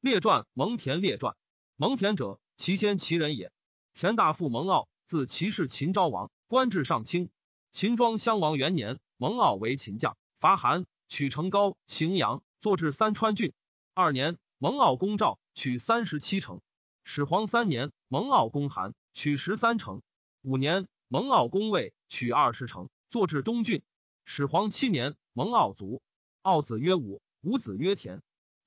列传蒙恬列传。蒙恬者，其先齐人也。田大父蒙骜，自齐氏秦昭王，官至上卿。秦庄襄王元年，蒙骜为秦将，伐韩，取成皋、荥阳，坐至三川郡。二年，蒙骜攻赵，取三十七城。始皇三年，蒙骜攻韩，取十三城。五年，蒙骜攻魏，取二十城，坐至东郡。始皇七年，蒙骜卒。骜子曰武，武子曰田。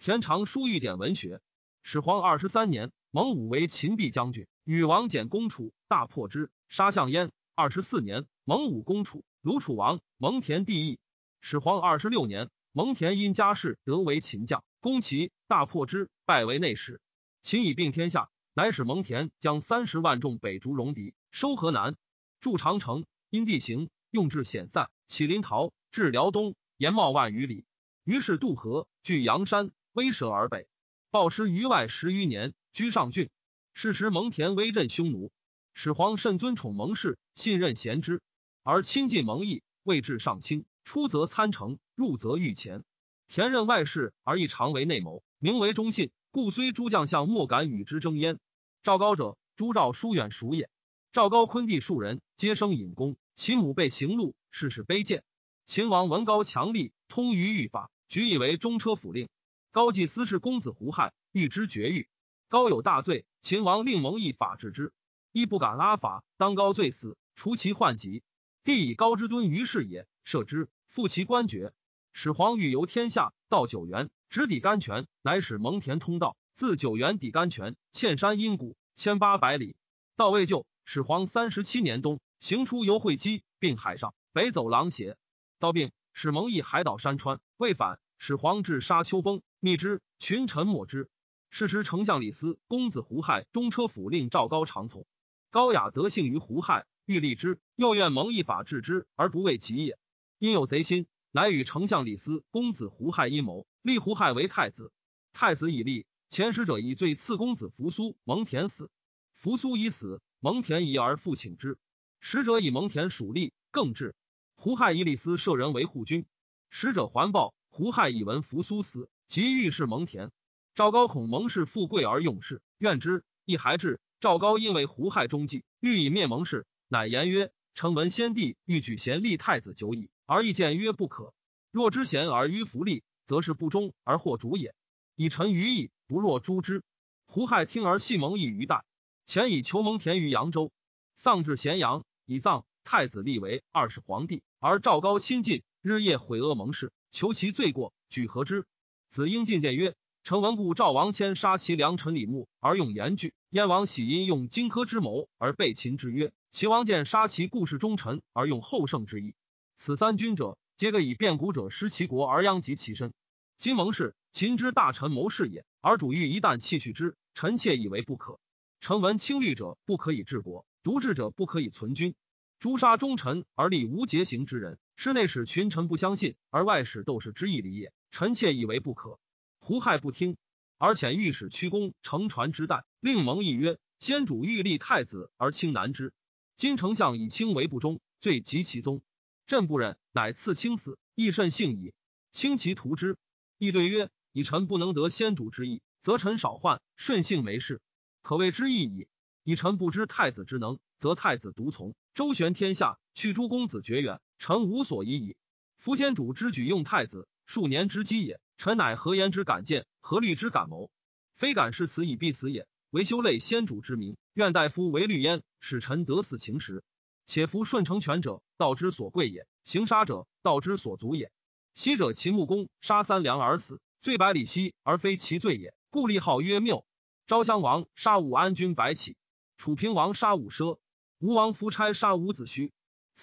田常书御典文学。始皇二十三年。蒙武为秦毕将军，与王翦攻楚，大破之，杀项燕。二十四年，蒙武攻楚，鲁楚王，蒙恬帝义。始皇二十六年，蒙恬因家世得为秦将，攻齐，大破之，拜为内史。秦以并天下，乃使蒙恬将三十万众北逐戎狄，收河南，筑长城。因地形用至险塞，起临洮，至辽东，延茂万余里。于是渡河，据阳山，威慑而北，暴师于外十余年。居上郡，是时蒙恬威震匈奴，始皇甚尊宠蒙氏，信任贤之，而亲近蒙毅，位至上卿。出则参城，入则御前。田任外事，而亦常为内谋，名为忠信，故虽诸将相莫敢与之争焉。赵高者，朱赵疏远属也。赵高昆弟数人，皆生隐公，其母被刑戮，事事卑贱。秦王闻高强力，通于御法，举以为中车府令。高季司事公子胡亥，欲之绝狱。高有大罪，秦王令蒙毅法治之，亦不敢拉法，当高罪死，除其患疾。帝以高之敦于是也，赦之，复其官爵。始皇欲游天下，到九原，直抵甘泉，乃使蒙恬通道，自九原抵甘泉，堑山阴谷，千八百里。到未就，始皇三十七年冬，行出游会稽，并海上，北走狼邪。到病，使蒙毅海岛山川，未返。始皇至沙丘崩，密之，群臣莫之。是时，丞相李斯公子胡亥中车府令赵高常从。高雅德幸于胡亥，欲立之，又愿蒙一法治之，而不为己也。因有贼心，乃与丞相李斯公子胡亥阴谋，立胡亥为太子。太子已立，前使者以罪赐公子扶苏。蒙恬死，扶苏已死，蒙恬疑而复请之。使者以蒙恬属吏，更至。胡亥以李斯设人为护军。使者还报，胡亥以闻扶苏死，即欲事蒙恬。赵高恐蒙氏富贵而用事，怨之，亦还至。赵高因为胡亥中计，欲以灭蒙氏，乃言曰：“臣闻先帝欲举贤立太子久矣，而意见曰不可。若知贤而迂弗立，则是不忠而惑主也。以臣愚意，不若诛之。”胡亥听而系蒙毅于代，前以求蒙恬于扬州，丧至咸阳，以葬。太子立为二世皇帝，而赵高亲近，日夜毁恶蒙氏，求其罪过，举何之？子婴进谏曰。臣闻故赵王迁杀其良臣李牧而用严具，燕王喜因用荆轲之谋而被秦之约。齐王见杀其故事忠臣而用后胜之意。此三君者，皆各以变古者失其国而殃及其身。今蒙氏秦之大臣谋士也，而主欲一旦弃去之，臣妾以为不可。臣闻轻虑者不可以治国，独治者不可以存君。诛杀忠臣而立无节行之人，是内使群臣不相信，而外使斗士之义理也。臣妾以为不可。胡亥不听，而遣御史屈公乘船之代，令蒙毅曰：“先主欲立太子而轻难之，今丞相以轻为不忠，罪及其宗。朕不忍，乃赐卿死，亦甚幸矣。轻其图之。”亦对曰：“以臣不能得先主之意，则臣少患，顺性没事，可谓之义矣。以臣不知太子之能，则太子独从，周旋天下，去诸公子绝远，臣无所疑矣。夫先主之举用太子，数年之机也。”臣乃何言之敢谏，何虑之敢谋？非敢视此以必死也。惟修类先主之名，愿大夫为虑焉，使臣得死情时。且夫顺承权者，道之所贵也；行杀者，道之所足也。昔者秦穆公杀三良而死，罪百里奚而非其罪也，故立号曰谬。昭襄王杀武安君白起，楚平王杀武奢，吴王夫差杀伍子胥。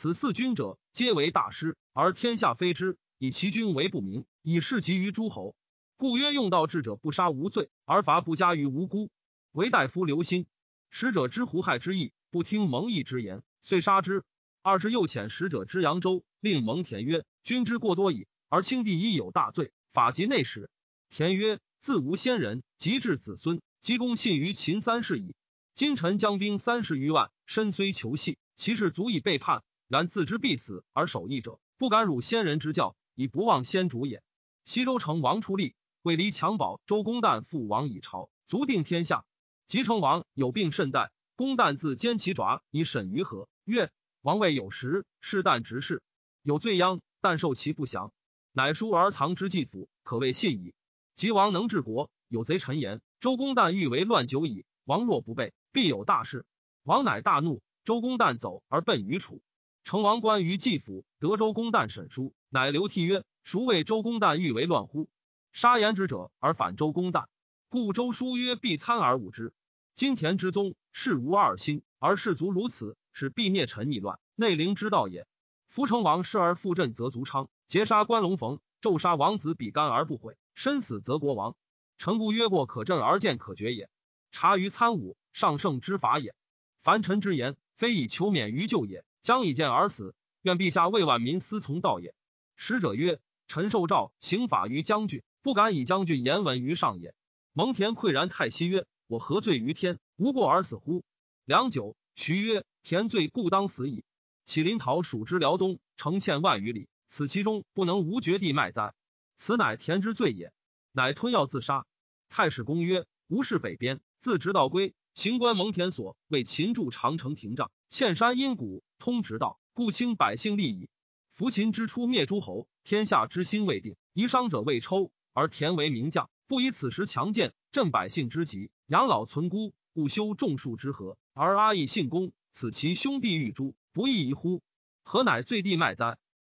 此四君者，皆为大师，而天下非之。以其君为不明，以事急于诸侯，故曰：用道智者不杀无罪，而罚不加于无辜。唯大夫留心，使者知胡亥之意，不听蒙毅之言，遂杀之。二是又遣使者知扬州，令蒙恬曰：君之过多矣，而卿弟亦有大罪，法及内史。恬曰：自无先人，及至子孙，积功信于秦三世矣。今臣将兵三十余万，身虽求系，其事足以背叛，然自知必死而守义者，不敢辱先人之教。以不忘先主也。西周成王出力，为离襁褓。周公旦父王以朝，足定天下。吉成王有病甚殆，公旦自坚其爪以审于何。曰：王位有时，是旦执事，有罪殃，但受其不祥。乃书而藏之祭府，可谓信矣。吉王能治国，有贼臣言。周公旦欲为乱久矣，王若不备，必有大事。王乃大怒。周公旦走而奔于楚。成王关于祭府，得周公旦审书，乃流涕曰：“孰谓周公旦欲为乱乎？杀言之者而反周公旦，故周书曰：‘必参而侮之。’今田之宗，事无二心，而士卒如此，是必灭臣逆乱，内陵之道也。夫成王失而复振，则足昌；劫杀关龙逢，纣杀王子比干而不悔，身死则国亡。臣故曰：过可振而见可决也。察于参武，上圣之法也。凡臣之言。”非以求免于救也，将以剑而死。愿陛下为万民思从道也。使者曰：“臣受诏刑法于将军，不敢以将军言闻于上也。”蒙恬喟然太息曰：“我何罪于天？无过而死乎？”良久，徐曰：“田罪故当死矣。启临洮属之辽东，城堑万余里，此其中不能无绝地脉哉？此乃田之罪也。乃吞药自杀。”太史公曰：“吾是北边，自直道归。”行官蒙恬所为秦筑长城亭障，堑山阴谷，通直道，故清百姓利矣。夫秦之初灭诸侯，天下之心未定，夷商者未抽，而田为名将，不以此时强健，振百姓之急，养老存孤，故修种树之和，而阿邑信公，此其兄弟欲诛，不亦宜乎？何乃罪地卖哉？